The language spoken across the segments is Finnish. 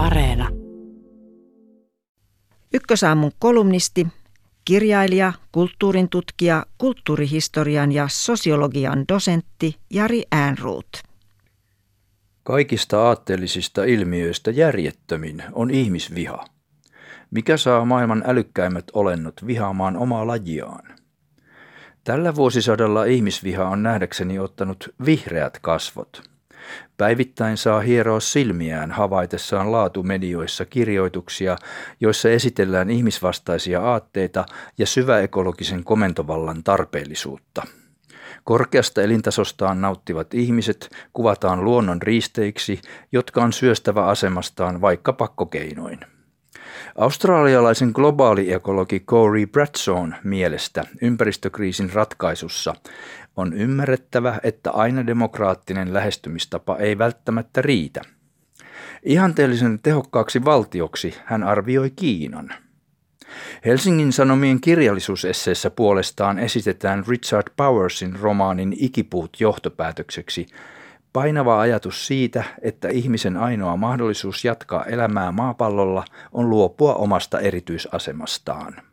Areena. Ykkösaamun kolumnisti, kirjailija, kulttuurin tutkija, kulttuurihistorian ja sosiologian dosentti Jari Äänruut. Kaikista aatteellisista ilmiöistä järjettömin on ihmisviha. Mikä saa maailman älykkäimmät olennot vihaamaan omaa lajiaan? Tällä vuosisadalla ihmisviha on nähdäkseni ottanut vihreät kasvot. Päivittäin saa hieroa silmiään havaitessaan laatumedioissa kirjoituksia, joissa esitellään ihmisvastaisia aatteita ja syväekologisen komentovallan tarpeellisuutta. Korkeasta elintasostaan nauttivat ihmiset kuvataan luonnon riisteiksi, jotka on syöstävä asemastaan vaikka pakkokeinoin. Australialaisen globaaliekologi Corey Bradson mielestä ympäristökriisin ratkaisussa on ymmärrettävä, että aina demokraattinen lähestymistapa ei välttämättä riitä. Ihanteellisen tehokkaaksi valtioksi hän arvioi Kiinan. Helsingin Sanomien kirjallisuusesseessä puolestaan esitetään Richard Powersin romaanin Ikipuut johtopäätökseksi painava ajatus siitä, että ihmisen ainoa mahdollisuus jatkaa elämää maapallolla on luopua omasta erityisasemastaan.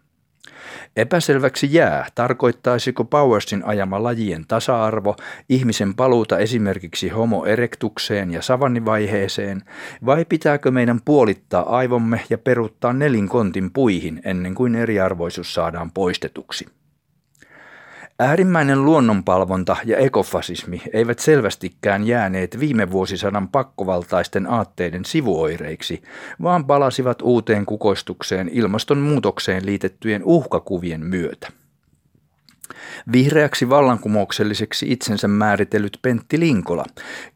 Epäselväksi jää, tarkoittaisiko Powersin ajama lajien tasa-arvo ihmisen paluuta esimerkiksi homo erectukseen ja savannivaiheeseen, vai pitääkö meidän puolittaa aivomme ja peruuttaa nelinkontin puihin ennen kuin eriarvoisuus saadaan poistetuksi. Äärimmäinen luonnonpalvonta ja ekofasismi eivät selvästikään jääneet viime vuosisadan pakkovaltaisten aatteiden sivuoireiksi, vaan palasivat uuteen kukoistukseen ilmastonmuutokseen liitettyjen uhkakuvien myötä. Vihreäksi vallankumoukselliseksi itsensä määritellyt Pentti Linkola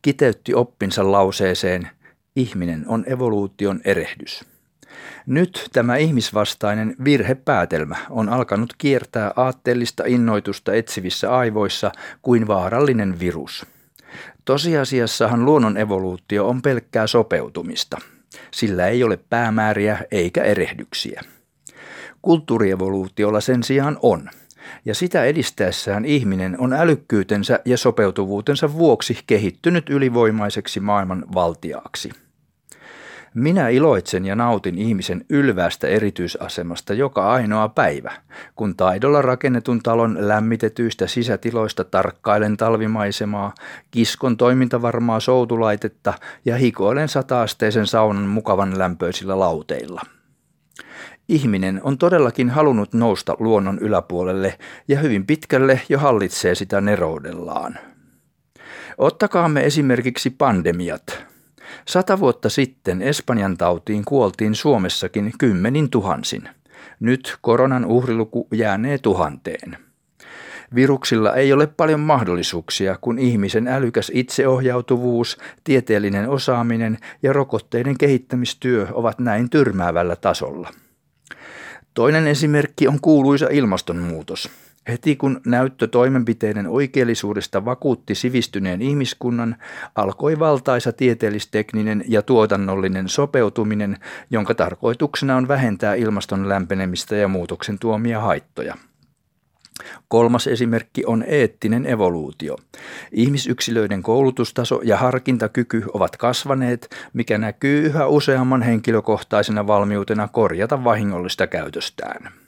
kiteytti oppinsa lauseeseen Ihminen on evoluution erehdys. Nyt tämä ihmisvastainen virhepäätelmä on alkanut kiertää aatteellista innoitusta etsivissä aivoissa kuin vaarallinen virus. Tosiasiassahan luonnon evoluutio on pelkkää sopeutumista. Sillä ei ole päämääriä eikä erehdyksiä. Kulttuurievoluutiolla sen sijaan on, ja sitä edistäessään ihminen on älykkyytensä ja sopeutuvuutensa vuoksi kehittynyt ylivoimaiseksi maailman valtiaaksi. Minä iloitsen ja nautin ihmisen ylvästä erityisasemasta joka ainoa päivä, kun taidolla rakennetun talon lämmitetyistä sisätiloista tarkkailen talvimaisemaa, kiskon toimintavarmaa soutulaitetta ja hikoilen sataasteisen saunan mukavan lämpöisillä lauteilla. Ihminen on todellakin halunnut nousta luonnon yläpuolelle ja hyvin pitkälle jo hallitsee sitä neroudellaan. Ottakaamme esimerkiksi pandemiat – Sata vuotta sitten Espanjan tautiin kuoltiin Suomessakin kymmenin tuhansin. Nyt koronan uhriluku jäänee tuhanteen. Viruksilla ei ole paljon mahdollisuuksia, kun ihmisen älykäs itseohjautuvuus, tieteellinen osaaminen ja rokotteiden kehittämistyö ovat näin tyrmäävällä tasolla. Toinen esimerkki on kuuluisa ilmastonmuutos. Heti kun näyttö toimenpiteiden oikeellisuudesta vakuutti sivistyneen ihmiskunnan, alkoi valtaisa tieteellistekninen ja tuotannollinen sopeutuminen, jonka tarkoituksena on vähentää ilmaston lämpenemistä ja muutoksen tuomia haittoja. Kolmas esimerkki on eettinen evoluutio. Ihmisyksilöiden koulutustaso ja harkintakyky ovat kasvaneet, mikä näkyy yhä useamman henkilökohtaisena valmiutena korjata vahingollista käytöstään.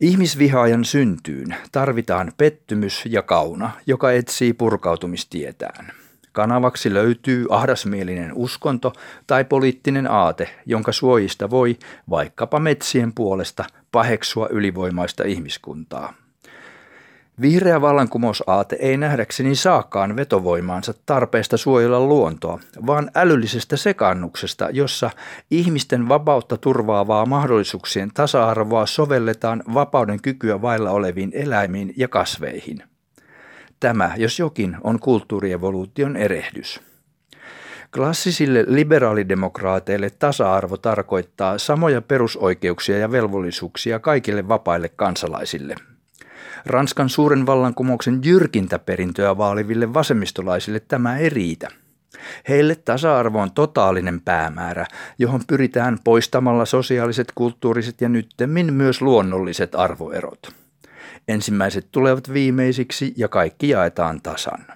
Ihmisvihaajan syntyyn tarvitaan pettymys ja kauna, joka etsii purkautumistietään. Kanavaksi löytyy ahdasmielinen uskonto tai poliittinen aate, jonka suojista voi, vaikkapa metsien puolesta, paheksua ylivoimaista ihmiskuntaa. Vihreä vallankumousaate ei nähdäkseni saakaan vetovoimaansa tarpeesta suojella luontoa, vaan älyllisestä sekannuksesta, jossa ihmisten vapautta turvaavaa mahdollisuuksien tasa-arvoa sovelletaan vapauden kykyä vailla oleviin eläimiin ja kasveihin. Tämä, jos jokin, on kulttuurievoluution erehdys. Klassisille liberaalidemokraateille tasa-arvo tarkoittaa samoja perusoikeuksia ja velvollisuuksia kaikille vapaille kansalaisille – Ranskan suuren vallankumouksen jyrkintä perintöä vaaliville vasemmistolaisille tämä ei riitä. Heille tasa-arvo on totaalinen päämäärä, johon pyritään poistamalla sosiaaliset, kulttuuriset ja nyttemmin myös luonnolliset arvoerot. Ensimmäiset tulevat viimeisiksi ja kaikki jaetaan tasan.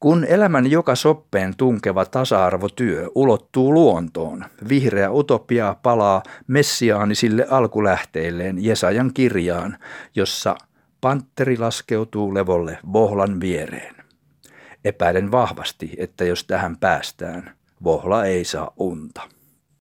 Kun elämän joka soppeen tunkeva tasa-arvotyö ulottuu luontoon, vihreä utopia palaa messiaanisille alkulähteilleen Jesajan kirjaan, jossa pantteri laskeutuu levolle Vohlan viereen. Epäilen vahvasti, että jos tähän päästään, Vohla ei saa unta.